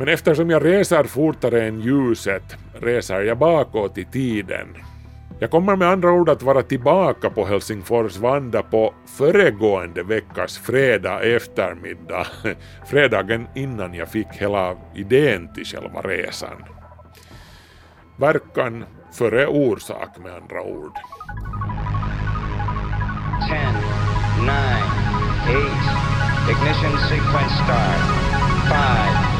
Men eftersom jag reser fortare än ljuset reser jag bakåt i tiden. Jag kommer med andra ord att vara tillbaka på Helsingfors Vanda på föregående veckas fredag eftermiddag, fredagen innan jag fick hela idén till själva resan. Verkan före orsak med andra ord. 10, 9, 8, ignition sequence start, 5,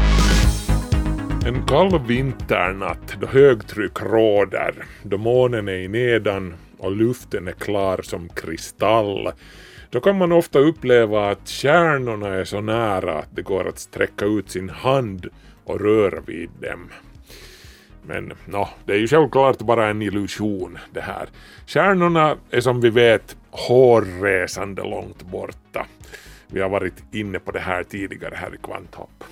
En kall vinternatt då högtryck råder, då månen är i nedan och luften är klar som kristall, då kan man ofta uppleva att stjärnorna är så nära att det går att sträcka ut sin hand och röra vid dem. Men no, det är ju självklart bara en illusion det här. Stjärnorna är som vi vet hårresande långt borta. Vi har varit inne på det här tidigare här i Kvanthopp.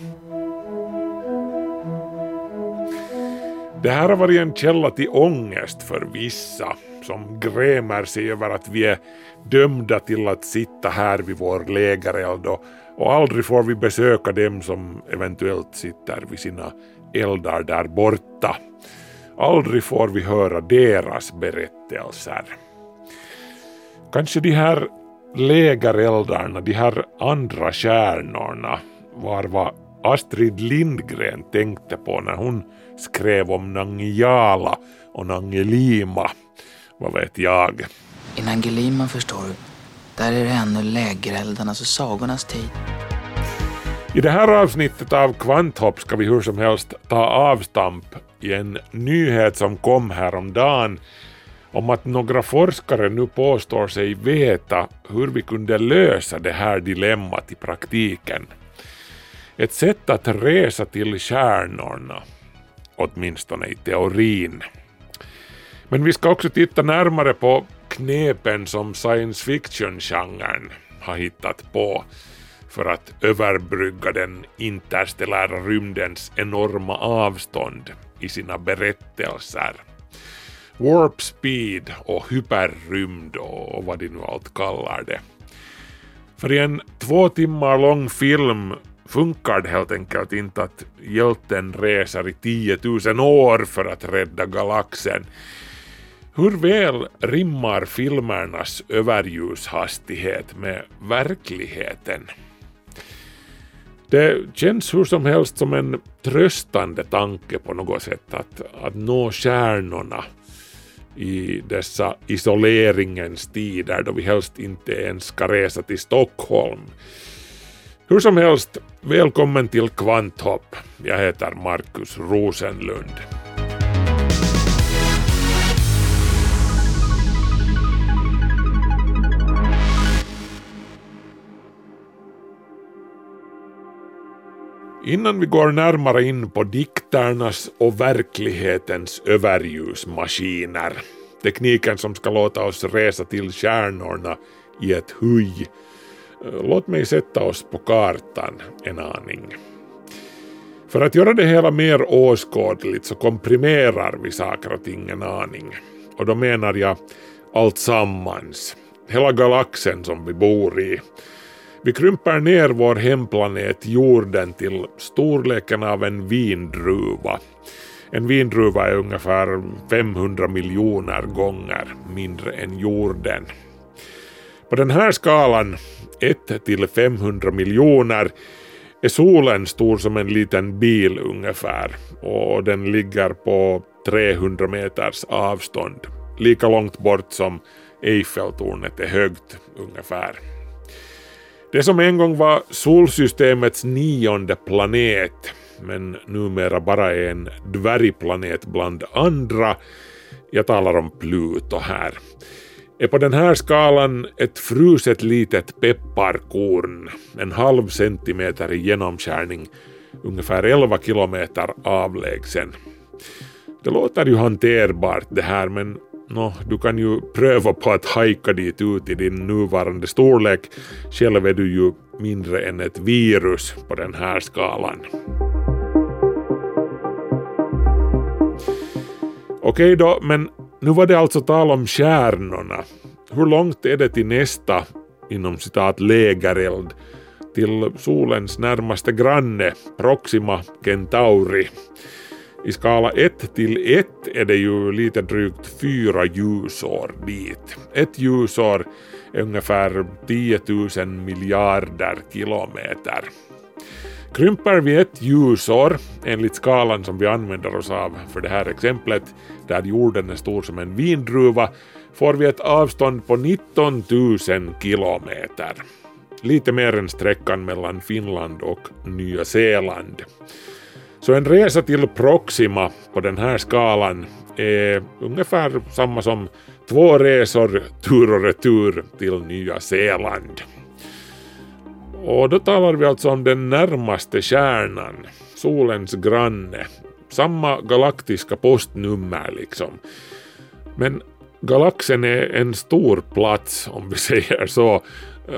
Det här har varit en källa till ångest för vissa som grämer sig över att vi är dömda till att sitta här vid vår lägereld och, och aldrig får vi besöka dem som eventuellt sitter vid sina eldar där borta. Aldrig får vi höra deras berättelser. Kanske de här lägereldarna, de här andra stjärnorna, var vad Astrid Lindgren tänkte på när hon skrev om Nangiala och Nangelima. Vad vet jag? I Nangelima förstår du, där är det ännu lägereldarnas och sagornas tid. I det här avsnittet av Kvanthopp ska vi hur som helst ta avstamp i en nyhet som kom häromdagen om att några forskare nu påstår sig veta hur vi kunde lösa det här dilemmat i praktiken. Ett sätt att resa till stjärnorna åtminstone i teorin. Men vi ska också titta närmare på knepen som science fiction-genren har hittat på för att överbrygga den interstellära rymdens enorma avstånd i sina berättelser. Warp speed och hyperrymd och vad de nu allt kallar det. För i en två timmar lång film funkar det helt enkelt inte att hjälten reser i 10 000 år för att rädda galaxen. Hur väl rimmar filmernas överljushastighet med verkligheten? Det känns hur som helst som en tröstande tanke på något sätt att, att nå stjärnorna i dessa isoleringens tider då vi helst inte ens ska resa till Stockholm. Hur som helst, välkommen till Kvanthopp. Jag heter Markus Rosenlund. Innan vi går närmare in på dikternas och verklighetens överljusmaskiner, tekniken som ska låta oss resa till stjärnorna i ett huj, Låt mig sätta oss på kartan en aning. För att göra det hela mer åskådligt så komprimerar vi saker och ting en aning. Och då menar jag allt sammans. Hela galaxen som vi bor i. Vi krymper ner vår hemplanet jorden till storleken av en vindruva. En vindruva är ungefär 500 miljoner gånger mindre än jorden. På den här skalan 1 till 500 miljoner är solen stor som en liten bil ungefär och den ligger på 300 meters avstånd. Lika långt bort som Eiffeltornet är högt ungefär. Det som en gång var solsystemets nionde planet men numera bara är en dvärgplanet bland andra. Jag talar om Pluto här är på den här skalan ett fruset litet pepparkorn, en halv centimeter i genomskärning, ungefär 11 kilometer avlägsen. Det låter ju hanterbart det här men no, du kan ju pröva på att hajka dit ut i din nuvarande storlek. Själv är du ju mindre än ett virus på den här skalan. Okej då, men nu var det alltså tal om stjärnorna. Hur långt är det till nästa, inom citat, lägereld? Till solens närmaste granne, Proxima Centauri. I skala 1 till 1 är det ju lite drygt fyra ljusår dit. Ett ljusår är ungefär 10 000 miljarder kilometer. Krymper vi ett ljusår, enligt skalan som vi använder oss av för det här exemplet, där jorden är stor som en vindruva, får vi ett avstånd på 19 000 kilometer. Lite mer än sträckan mellan Finland och Nya Zeeland. Så en resa till Proxima på den här skalan är ungefär samma som två resor tur och retur till Nya Zeeland. Och då talar vi alltså om den närmaste stjärnan, solens granne. Samma galaktiska postnummer liksom. Men galaxen är en stor plats om vi säger så.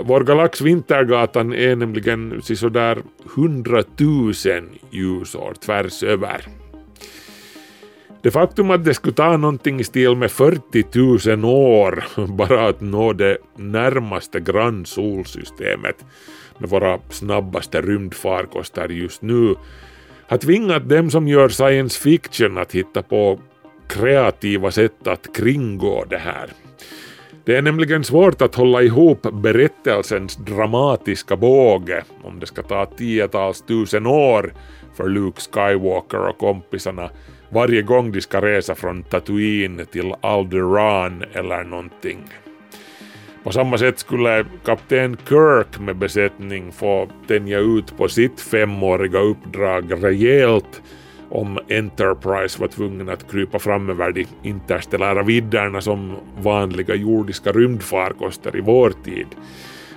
Vår galax Vintergatan är nämligen sådär 100 000 ljusår tvärs över. Det faktum att det skulle ta någonting i stil med 40 000 år bara att nå det närmaste grannsolsystemet med våra snabbaste rymdfarkoster just nu har tvingat dem som gör science fiction att hitta på kreativa sätt att kringgå det här. Det är nämligen svårt att hålla ihop berättelsens dramatiska båge om det ska ta tiotals tusen år för Luke Skywalker och kompisarna varje gång de ska resa från Tatooine till Alderaan eller någonting. På samma sätt skulle kapten Kirk med besättning få tänja ut på sitt femåriga uppdrag rejält om Enterprise var tvungen att krypa fram över de interstellära vidderna som vanliga jordiska rymdfarkoster i vår tid.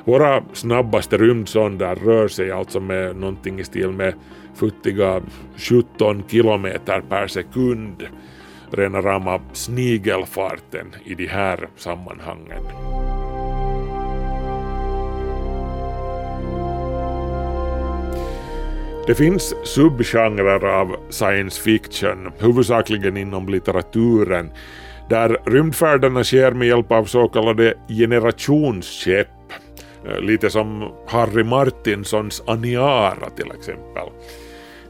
Våra snabbaste rymdsonder rör sig alltså med någonting i stil med futtiga 17 kilometer per sekund. Rena rama snigelfarten i de här sammanhangen. Det finns subgenrer av science fiction, huvudsakligen inom litteraturen, där rymdfärderna sker med hjälp av så kallade generationsskepp, eh, lite som Harry Martinsons Aniara till exempel.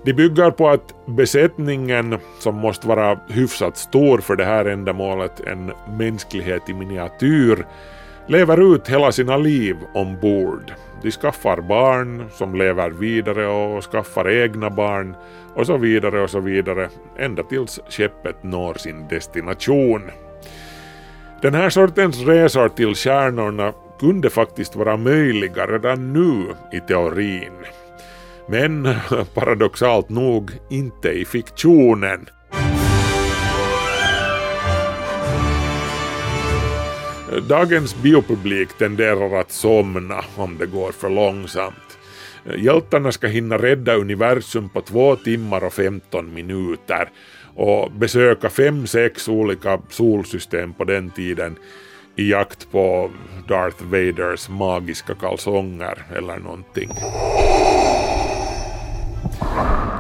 De bygger på att besättningen, som måste vara hyfsat stor för det här ändamålet, en mänsklighet i miniatyr, lever ut hela sina liv ombord. De skaffar barn som lever vidare och skaffar egna barn och så vidare och så vidare ända tills skeppet når sin destination. Den här sortens resor till stjärnorna kunde faktiskt vara möjliga redan nu i teorin. Men paradoxalt nog inte i fiktionen. Dagens biopublik tenderar att somna om det går för långsamt. Hjältarna ska hinna rädda universum på två timmar och 15 minuter och besöka fem, sex olika solsystem på den tiden i jakt på Darth Vaders magiska kalsonger eller någonting.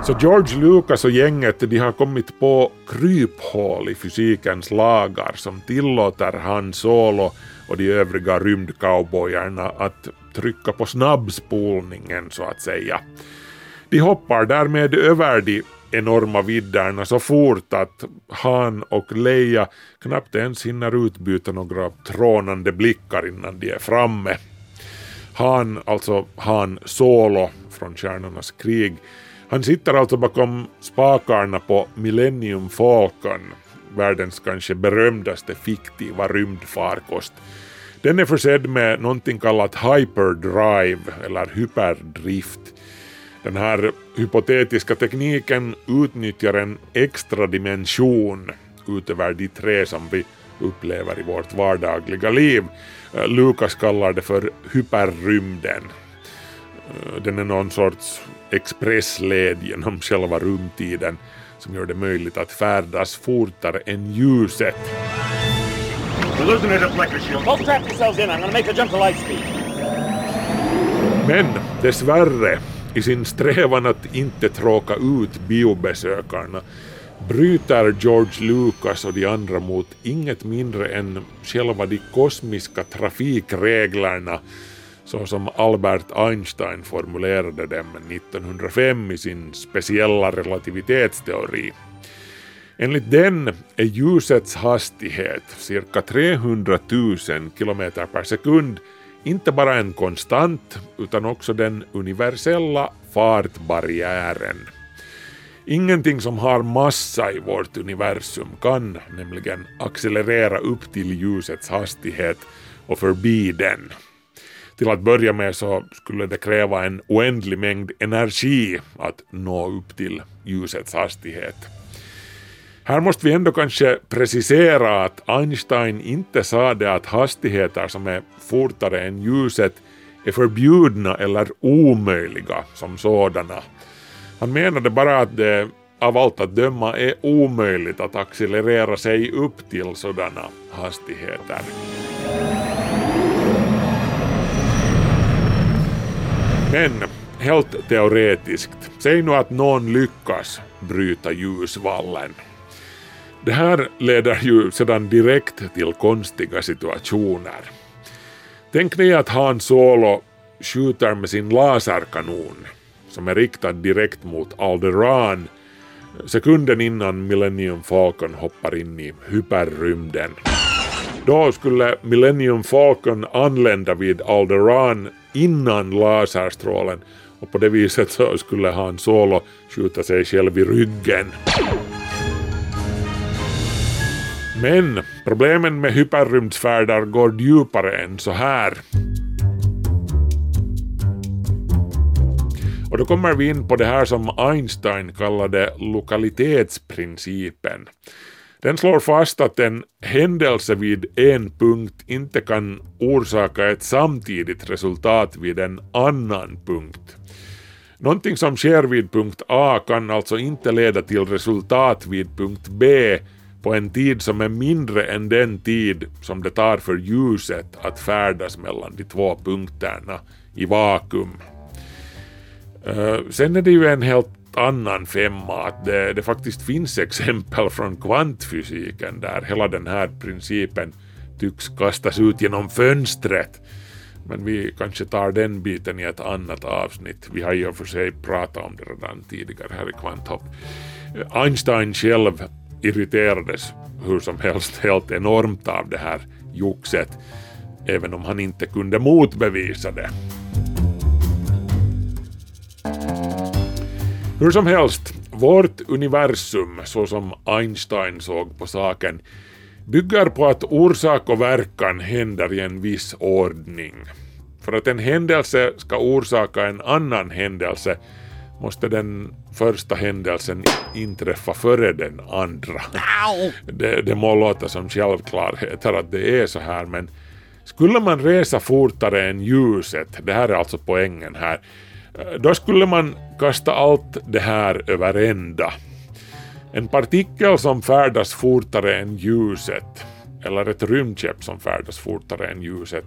Så George Lucas och gänget de har kommit på kryphål i fysikens lagar som tillåter Han Solo och de övriga rymdcowboyerna att trycka på snabbspolningen så att säga. De hoppar därmed över de enorma vidderna så fort att Han och Leia knappt ens hinner utbyta några trånande blickar innan de är framme. Han, alltså Han Solo från Stjärnornas krig, han sitter alltså bakom spakarna på Millennium Falcon, världens kanske berömdaste fiktiva rymdfarkost. Den är försedd med någonting kallat hyperdrive eller hyperdrift. Den här hypotetiska tekniken utnyttjar en extra dimension utöver de tre som vi upplever i vårt vardagliga liv. Lukas kallar det för hyperrymden. Den är någon sorts expressled genom själva rumtiden som gör det möjligt att färdas fortare än ljuset. Men dessvärre, i sin strävan att inte tråka ut biobesökarna bryter George Lucas och de andra mot inget mindre än själva de kosmiska trafikreglerna så som Albert Einstein formulerade dem 1905 i sin speciella relativitetsteori. Enligt den är ljusets hastighet, cirka 300 000 km per sekund, inte bara en konstant utan också den universella fartbarriären. Ingenting som har massa i vårt universum kan nämligen accelerera upp till ljusets hastighet och förbi den. Till att börja med så skulle det kräva en oändlig mängd energi att nå upp till ljusets hastighet. Här måste vi ändå kanske precisera att Einstein inte sade att hastigheter som är fortare än ljuset är förbjudna eller omöjliga som sådana. Han menade bara att det av allt att döma är omöjligt att accelerera sig upp till sådana hastigheter. Men helt teoretiskt, säg nu att någon lyckas bryta ljusvallen. Det här leder ju sedan direkt till konstiga situationer. Tänk dig att Han Solo skjuter med sin laserkanon som är riktad direkt mot Alderan sekunden innan Millennium Falcon hoppar in i hyperrymden. Då skulle Millennium Falcon anlända vid Alderan innan laserstrålen och på det viset så skulle han Solo skjuta sig själv i ryggen. Men problemen med hyperrymdsfärder går djupare än så här. Och då kommer vi in på det här som Einstein kallade lokalitetsprincipen. Den slår fast att en händelse vid en punkt inte kan orsaka ett samtidigt resultat vid en annan punkt. Någonting som sker vid punkt A kan alltså inte leda till resultat vid punkt B på en tid som är mindre än den tid som det tar för ljuset att färdas mellan de två punkterna i vakuum. Eh, sen är det ju en helt annan femma att det, det faktiskt finns exempel från kvantfysiken där hela den här principen tycks kastas ut genom fönstret. Men vi kanske tar den biten i ett annat avsnitt. Vi har ju för sig pratat om det redan tidigare här i Kvanthopp. Einstein själv irriterades hur som helst helt enormt av det här joxet, även om han inte kunde motbevisa det. Hur som helst, vårt universum, så som Einstein såg på saken, bygger på att orsak och verkan händer i en viss ordning. För att en händelse ska orsaka en annan händelse måste den första händelsen inträffa före den andra. Det, det må låta som självklarheter att det är så här men skulle man resa fortare än ljuset, det här är alltså poängen här, då skulle man kasta allt det här över ända. En partikel som färdas fortare än ljuset, eller ett rymdskepp som färdas fortare än ljuset,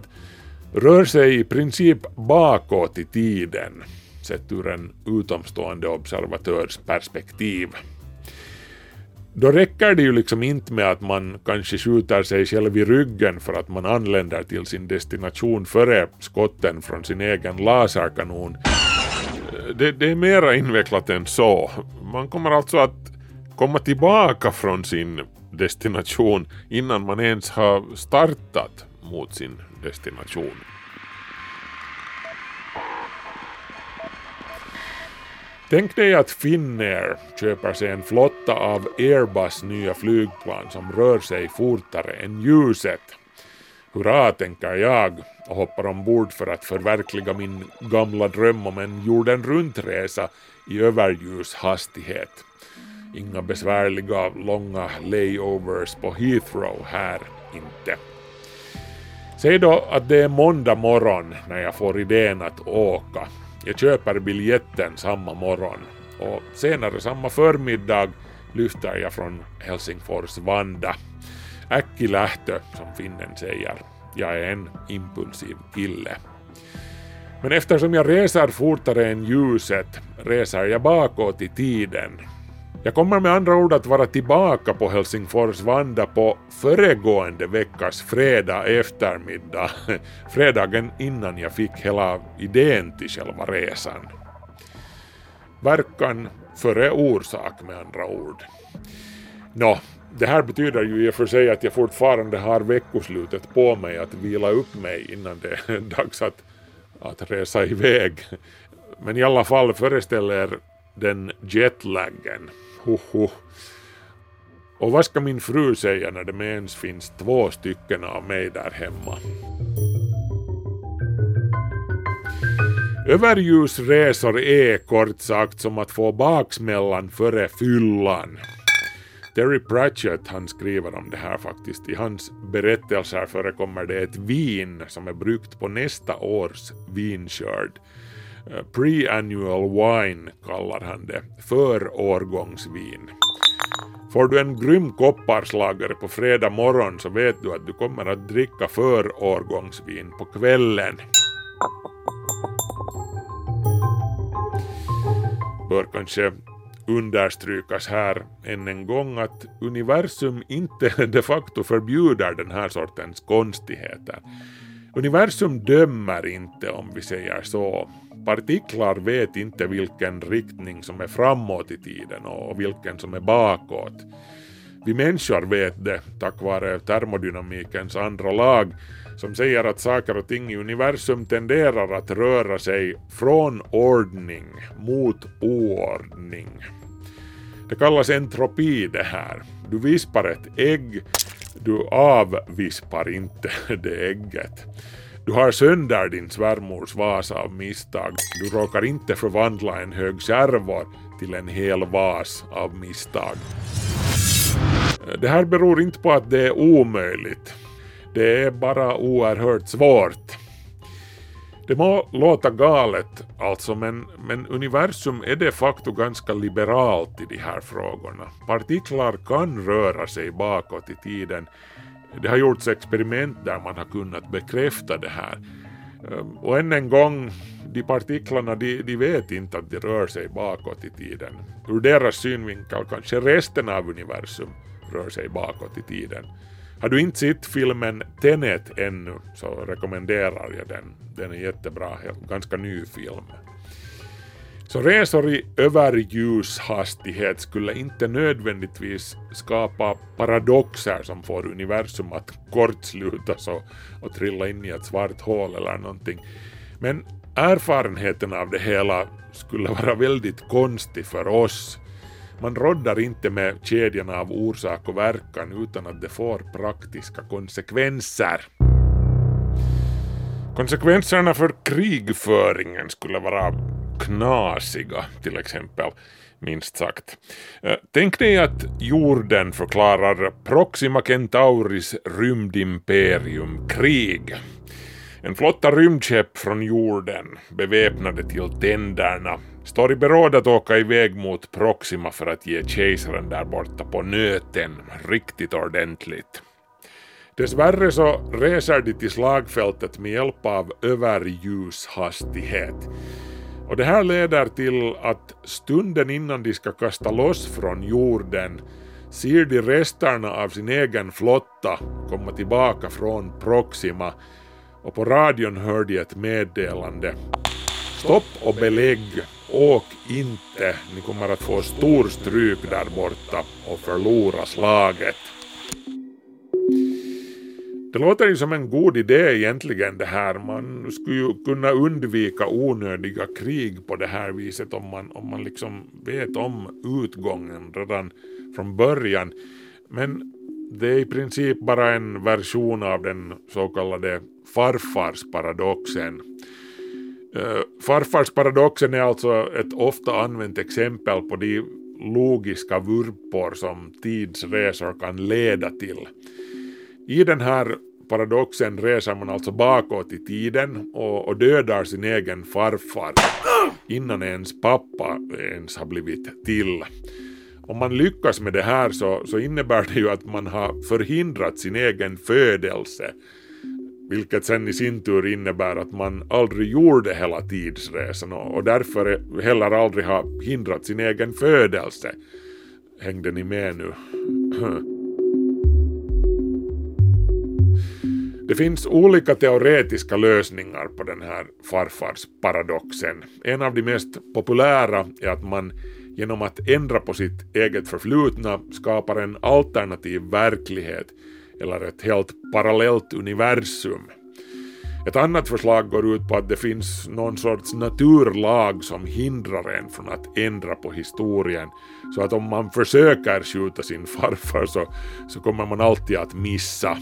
rör sig i princip bakåt i tiden, sett ur en utomstående observatörs perspektiv. Då räcker det ju liksom inte med att man kanske skjuter sig själv i ryggen för att man anländer till sin destination före skotten från sin egen laserkanon det, det är mera invecklat än så. Man kommer alltså att komma tillbaka från sin destination innan man ens har startat mot sin destination. Tänk dig att Finnair köper sig en flotta av Airbus nya flygplan som rör sig fortare än ljuset. Hurra, tänker jag och hoppar ombord för att förverkliga min gamla dröm om en jorden runt-resa i överljushastighet. Inga besvärliga långa layovers på Heathrow här inte. Säg då att det är måndag morgon när jag får idén att åka. Jag köper biljetten samma morgon och senare samma förmiddag lyfter jag från Helsingfors Vanda. Äkkilähtö, som finnen säger. Jag är en impulsiv kille. Men eftersom jag reser fortare än ljuset reser jag bakåt i tiden. Jag kommer med andra ord att vara tillbaka på Helsingfors Vanda på föregående veckas fredag eftermiddag, fredagen innan jag fick hela idén till själva resan. Verkan före orsak med andra ord. Nå, det här betyder ju i och för sig att jag fortfarande har veckoslutet på mig att vila upp mig innan det är dags att, att resa iväg. Men i alla fall föreställer den jetlaggen. Hoho. Och vad ska min fru säga när det med ens finns två stycken av mig där hemma? Överljusresor är kort sagt som att få baksmällan före fyllan. Terry Pratchett han skriver om det här faktiskt. I hans berättelser förekommer det ett vin som är bryggt på nästa års vinskörd. Eh, pre-annual wine kallar han det, förårgångsvin. Får du en grym kopparslagare på fredag morgon så vet du att du kommer att dricka förårgångsvin på kvällen. Bör kanske understrykas här än en gång att universum inte de facto förbjuder den här sortens konstigheter. Universum dömer inte om vi säger så. Partiklar vet inte vilken riktning som är framåt i tiden och vilken som är bakåt. Vi människor vet det tack vare termodynamikens andra lag som säger att saker och ting i universum tenderar att röra sig från ordning mot oordning. Det kallas entropi det här. Du vispar ett ägg, du avvispar inte det ägget. Du har sönder din svärmors vas av misstag. Du råkar inte förvandla en hög kärvor till en hel vas av misstag. Det här beror inte på att det är omöjligt. Det är bara oerhört svårt. Det må låta galet alltså, men, men universum är de facto ganska liberalt i de här frågorna. Partiklar kan röra sig bakåt i tiden. Det har gjorts experiment där man har kunnat bekräfta det här. Ehm, och än en gång, de partiklarna de, de vet inte att de rör sig bakåt i tiden. Ur deras synvinkel kanske resten av universum rör sig bakåt i tiden. Har du inte sett filmen Tenet ännu så rekommenderar jag den. Den är jättebra, ganska ny film. Så resor i överljushastighet skulle inte nödvändigtvis skapa paradoxer som får universum att kortslutas och, och trilla in i ett svart hål eller någonting. Men erfarenheten av det hela skulle vara väldigt konstig för oss man roddar inte med kedjan av orsak och verkan utan att det får praktiska konsekvenser. Konsekvenserna för krigföringen skulle vara knasiga till exempel, minst sagt. Eh, tänk dig att jorden förklarar Proxima Centauris rymdimperium krig. En flotta rymdskepp från jorden, beväpnade till tänderna, står i beråd att åka iväg mot Proxima för att ge kejsaren där borta på nöten riktigt ordentligt. Dessvärre så reser de till slagfältet med hjälp av överljushastighet. Och det här leder till att stunden innan de ska kasta loss från jorden ser de resterna av sin egen flotta komma tillbaka från Proxima och på radion hör de ett meddelande. Stopp och belägg Åk inte, ni kommer att få stor stryk där borta och förlora slaget. Det låter ju som en god idé egentligen det här. Man skulle ju kunna undvika onödiga krig på det här viset om man, om man liksom vet om utgången redan från början. Men det är i princip bara en version av den så kallade farfarsparadoxen. Eh, farfarsparadoxen är alltså ett ofta använt exempel på de logiska vurpor som tidsresor kan leda till. I den här paradoxen reser man alltså bakåt i tiden och, och dödar sin egen farfar innan ens pappa ens har blivit till. om man lyckas med det här så, så innebär det ju att man har förhindrat sin egen födelse vilket sen i sin tur innebär att man aldrig gjorde hela tidsresan och därför heller aldrig har hindrat sin egen födelse. Hängde ni med nu? Det finns olika teoretiska lösningar på den här farfarsparadoxen. En av de mest populära är att man genom att ändra på sitt eget förflutna skapar en alternativ verklighet eller ett helt parallellt universum. Ett annat förslag går ut på att det finns någon sorts naturlag som hindrar en från att ändra på historien. Så att om man försöker skjuta sin farfar så, så kommer man alltid att missa.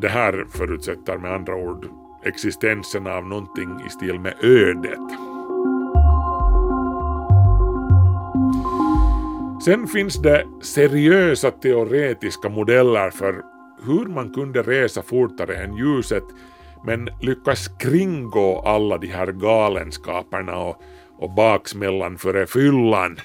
Det här förutsätter med andra ord existensen av någonting i stil med ödet. Sen finns det seriösa teoretiska modeller för hur man kunde resa fortare än ljuset men lyckas kringgå alla de här galenskaperna och, och baksmällan före fyllan.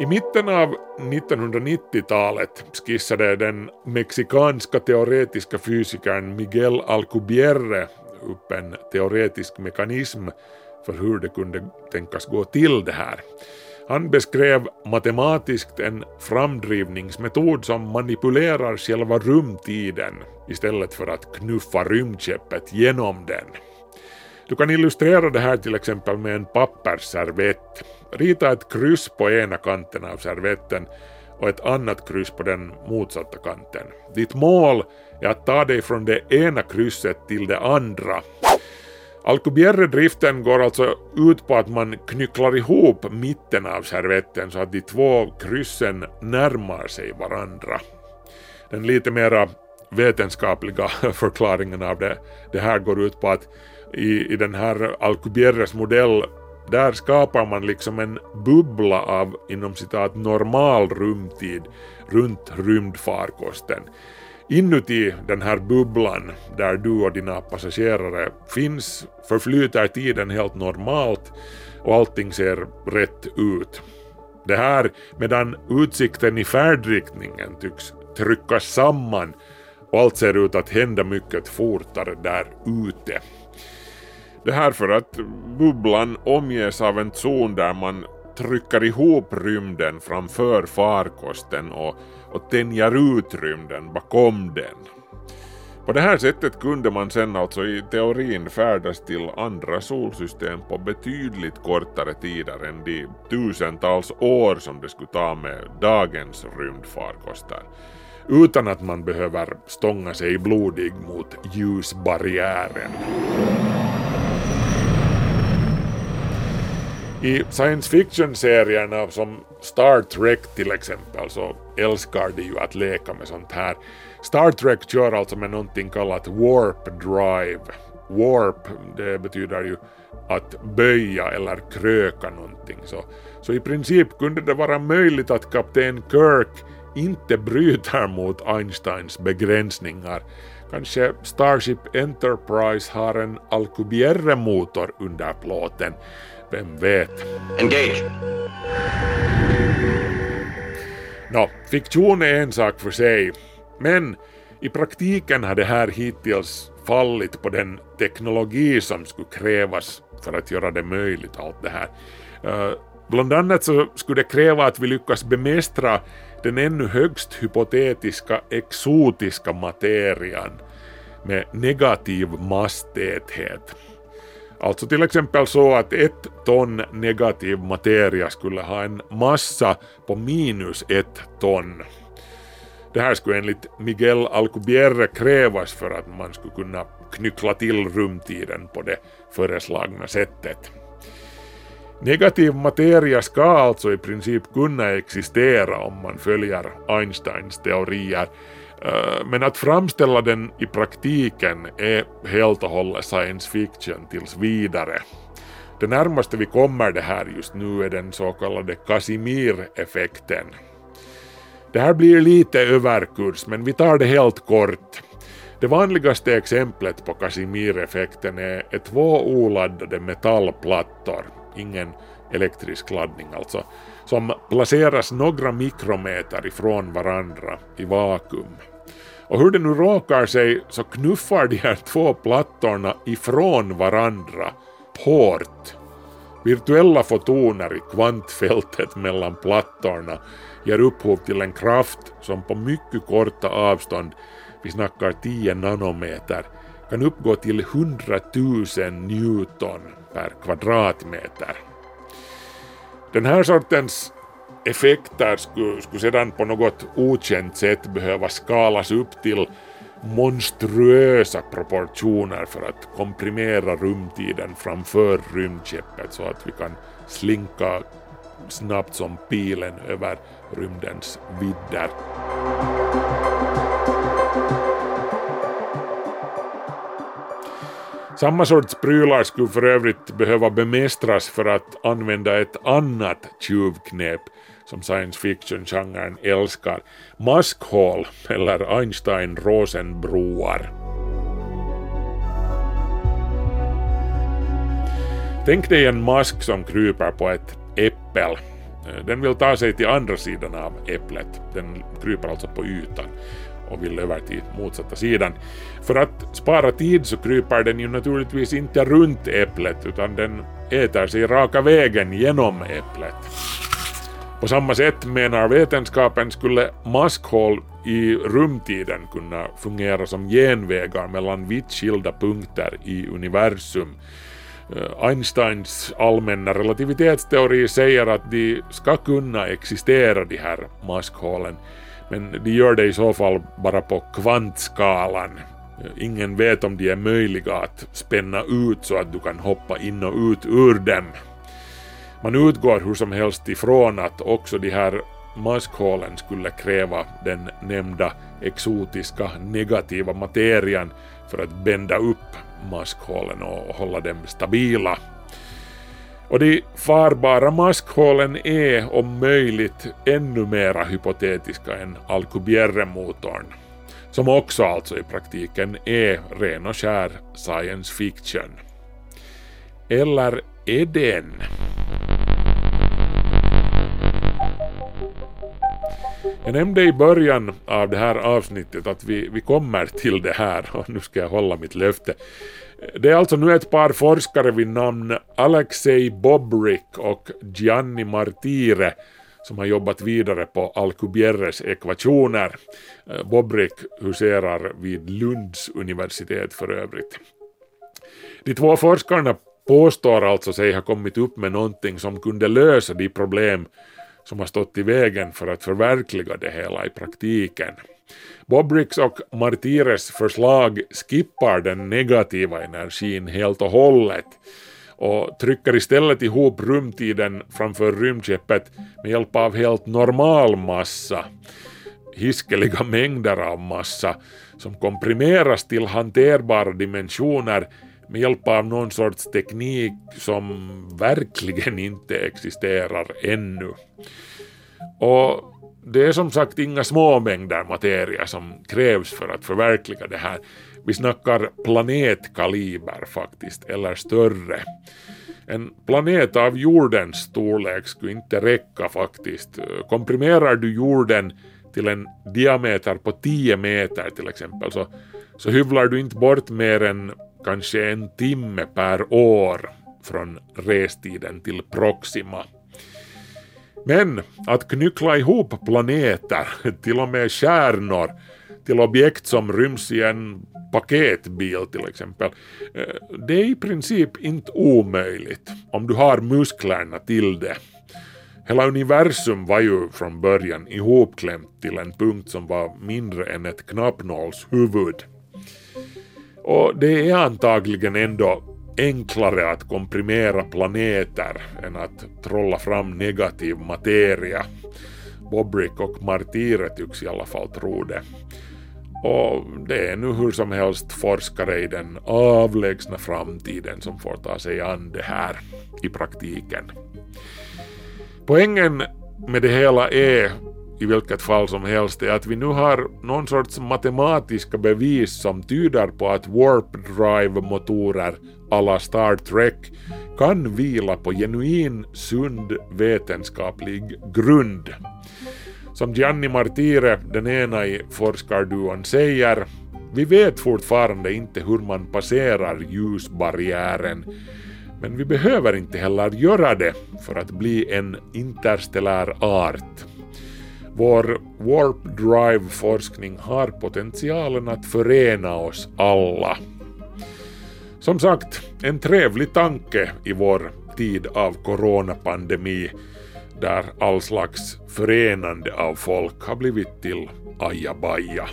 I mitten av 1990-talet skissade den mexikanska teoretiska fysikern Miguel Alcubierre upp en teoretisk mekanism för hur det kunde tänkas gå till det här. Han beskrev matematiskt en framdrivningsmetod som manipulerar själva rumtiden istället för att knuffa rymdskeppet genom den. Du kan illustrera det här till exempel med en pappersservett. Rita ett kryss på ena kanten av servetten och ett annat kryss på den motsatta kanten. Ditt mål är att ta dig från det ena krysset till det andra. Alcubierre-driften går alltså ut på att man knycklar ihop mitten av servetten så att de två kryssen närmar sig varandra. Den lite mera vetenskapliga förklaringen av det, det här går ut på att i, i den här Alcubierres modell där skapar man liksom en bubbla av inom citat normal rumtid runt rymdfarkosten. Inuti den här bubblan där du och dina passagerare finns förflyter tiden helt normalt och allting ser rätt ut. Det här medan utsikten i färdriktningen tycks tryckas samman och allt ser ut att hända mycket fortare där ute. Det här för att bubblan omges av en zon där man trycker ihop rymden framför farkosten och, och tänjer ut rymden bakom den. På det här sättet kunde man sen alltså i teorin färdas till andra solsystem på betydligt kortare tider än de tusentals år som det skulle ta med dagens rymdfarkoster. Utan att man behöver stånga sig blodig mot ljusbarriären. I science fiction-serierna som Star Trek till exempel så älskar de ju att leka med sånt här. Star Trek kör alltså med någonting kallat warp drive. Warp, det betyder ju att böja eller kröka någonting. Så, så i princip kunde det vara möjligt att kapten Kirk inte bryter mot Einsteins begränsningar. Kanske Starship Enterprise har en Alcubierre-motor under plåten. Vem vet? Engage! Nå, fiktion är en sak för sig, men i praktiken har det här hittills fallit på den teknologi som skulle krävas för att göra det möjligt allt det här. Uh, bland annat så skulle det kräva att vi lyckas bemästra den ännu högst hypotetiska exotiska materian med negativ masstäthet. Alltså till exempel så att ett ton negativ materia skulle ha en massa på minus ett ton. Det här skulle enligt Miguel Alcubierre krävas för att man skulle kunna knyckla till rumtiden på det föreslagna sättet. Negativ materia ska alltså i princip kunna existera om man följer Einsteins teorier Eh, men att framställa den i praktiken är helt och hållet science fiction tills vidare. Det närmaste vi kommer det här just nu är den så kallade Casimir-effekten. Det här blir lite överkurs, men vi tar det helt kort. Det vanligaste exemplet på Casimir-effekten är, är två oladdade metallplattor, ingen elektrisk laddning alltså, som placeras några mikrometer ifrån varandra i vakuum. Och hur det nu råkar sig så knuffar de här två plattorna ifrån varandra hårt. Virtuella fotoner i kvantfältet mellan plattorna ger upphov till en kraft som på mycket korta avstånd, vi snackar 10 nanometer, kan uppgå till 100 000 Newton per kvadratmeter. Den här sortens effekter skulle, skulle sedan på något okänt sätt behöva skalas upp till monstruösa proportioner för att komprimera rumtiden framför rymdskeppet så att vi kan slinka snabbt som pilen över rymdens vidder. Samma sorts prylar skulle för övrigt behöva bemästras för att använda ett annat tjuvknep som science fiction-genren älskar, maskhål eller Einstein-Rosenbroar. Tänk dig en mask som kryper på ett äppel. Den vill ta sig till andra sidan av äpplet. Den kryper alltså på ytan och vill över till motsatta sidan. För att spara tid så kryper den ju naturligtvis inte runt äpplet utan den äter sig raka vägen genom äpplet. På samma sätt menar vetenskapen skulle maskhål i rumtiden kunna fungera som genvägar mellan vitt skilda punkter i universum. Eh, Einsteins allmänna relativitetsteori säger att de ska kunna existera de här maskhålen, men de gör det i så fall bara på kvantskalan. Eh, ingen vet om de är möjliga att spänna ut så att du kan hoppa in och ut ur dem. Man utgår hur som helst ifrån att också de här maskhålen skulle kräva den nämnda exotiska negativa materian för att bända upp maskhålen och hålla dem stabila. Och de farbara maskhålen är om möjligt ännu mera hypotetiska än Alcubierre-motorn, som också alltså i praktiken är ren och skär science fiction. Eller är den? Jag nämnde i början av det här avsnittet att vi, vi kommer till det här och nu ska jag hålla mitt löfte. Det är alltså nu ett par forskare vid namn Alexei Bobrik och Gianni Martire som har jobbat vidare på Alcubierres ekvationer. Eh, Bobrik huserar vid Lunds universitet för övrigt. De två forskarna påstår alltså sig ha kommit upp med någonting som kunde lösa de problem som har stått i vägen för att förverkliga det hela i praktiken. Bobricks och Martires förslag skippar den negativa energin helt och hållet och trycker istället ihop rumtiden framför rymdskeppet med hjälp av helt normal massa, hiskeliga mängder av massa som komprimeras till hanterbara dimensioner med hjälp av någon sorts teknik som verkligen inte existerar ännu. Och det är som sagt inga små mängder materia som krävs för att förverkliga det här. Vi snackar planetkaliber faktiskt, eller större. En planet av jordens storlek skulle inte räcka faktiskt. Komprimerar du jorden till en diameter på 10 meter till exempel så, så hyvlar du inte bort mer än kanske en timme per år från restiden till Proxima. Men att knyckla ihop planeter, till och med stjärnor, till objekt som ryms i en paketbil till exempel, eh, det är i princip inte omöjligt om du har musklerna till det. Hela universum var ju från början ihopklämt till en punkt som var mindre än ett knappnålshuvud. Och det är antagligen ändå enklare att komprimera planeter än att trolla fram negativ materia. Bobrick och Martire tycks i alla fall tro det. Och det är nu hur som helst forskare i den avlägsna framtiden som får ta sig an det här i praktiken. Poängen med det hela är i vilket fall som helst är att vi nu har någon sorts matematiska bevis som tyder på att warp drive-motorer alla Star Trek kan vila på genuin sund vetenskaplig grund. Som Gianni Martire, den ena i forskarduon, säger vi vet fortfarande inte hur man passerar ljusbarriären men vi behöver inte heller göra det för att bli en interstellär art. Vår Warp Drive-forskning har potentialen att förena oss alla. Som sagt, en trevlig tanke i vår tid av coronapandemi där all slags förenande av folk har blivit till ajabaja.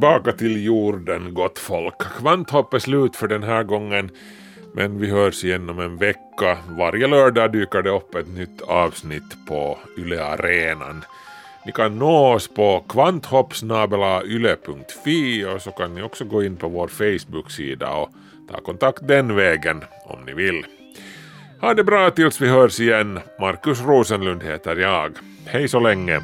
Tillbaka till jorden, gott folk. Kvanthopp är slut för den här gången, men vi hörs igen om en vecka. Varje lördag dyker det upp ett nytt avsnitt på Yle Arenan. Ni kan nå oss på kvanthoppsnabelayle.fi och så kan ni också gå in på vår Facebook-sida och ta kontakt den vägen om ni vill. Ha det bra tills vi hörs igen. Markus Rosenlund heter jag. Hej så länge.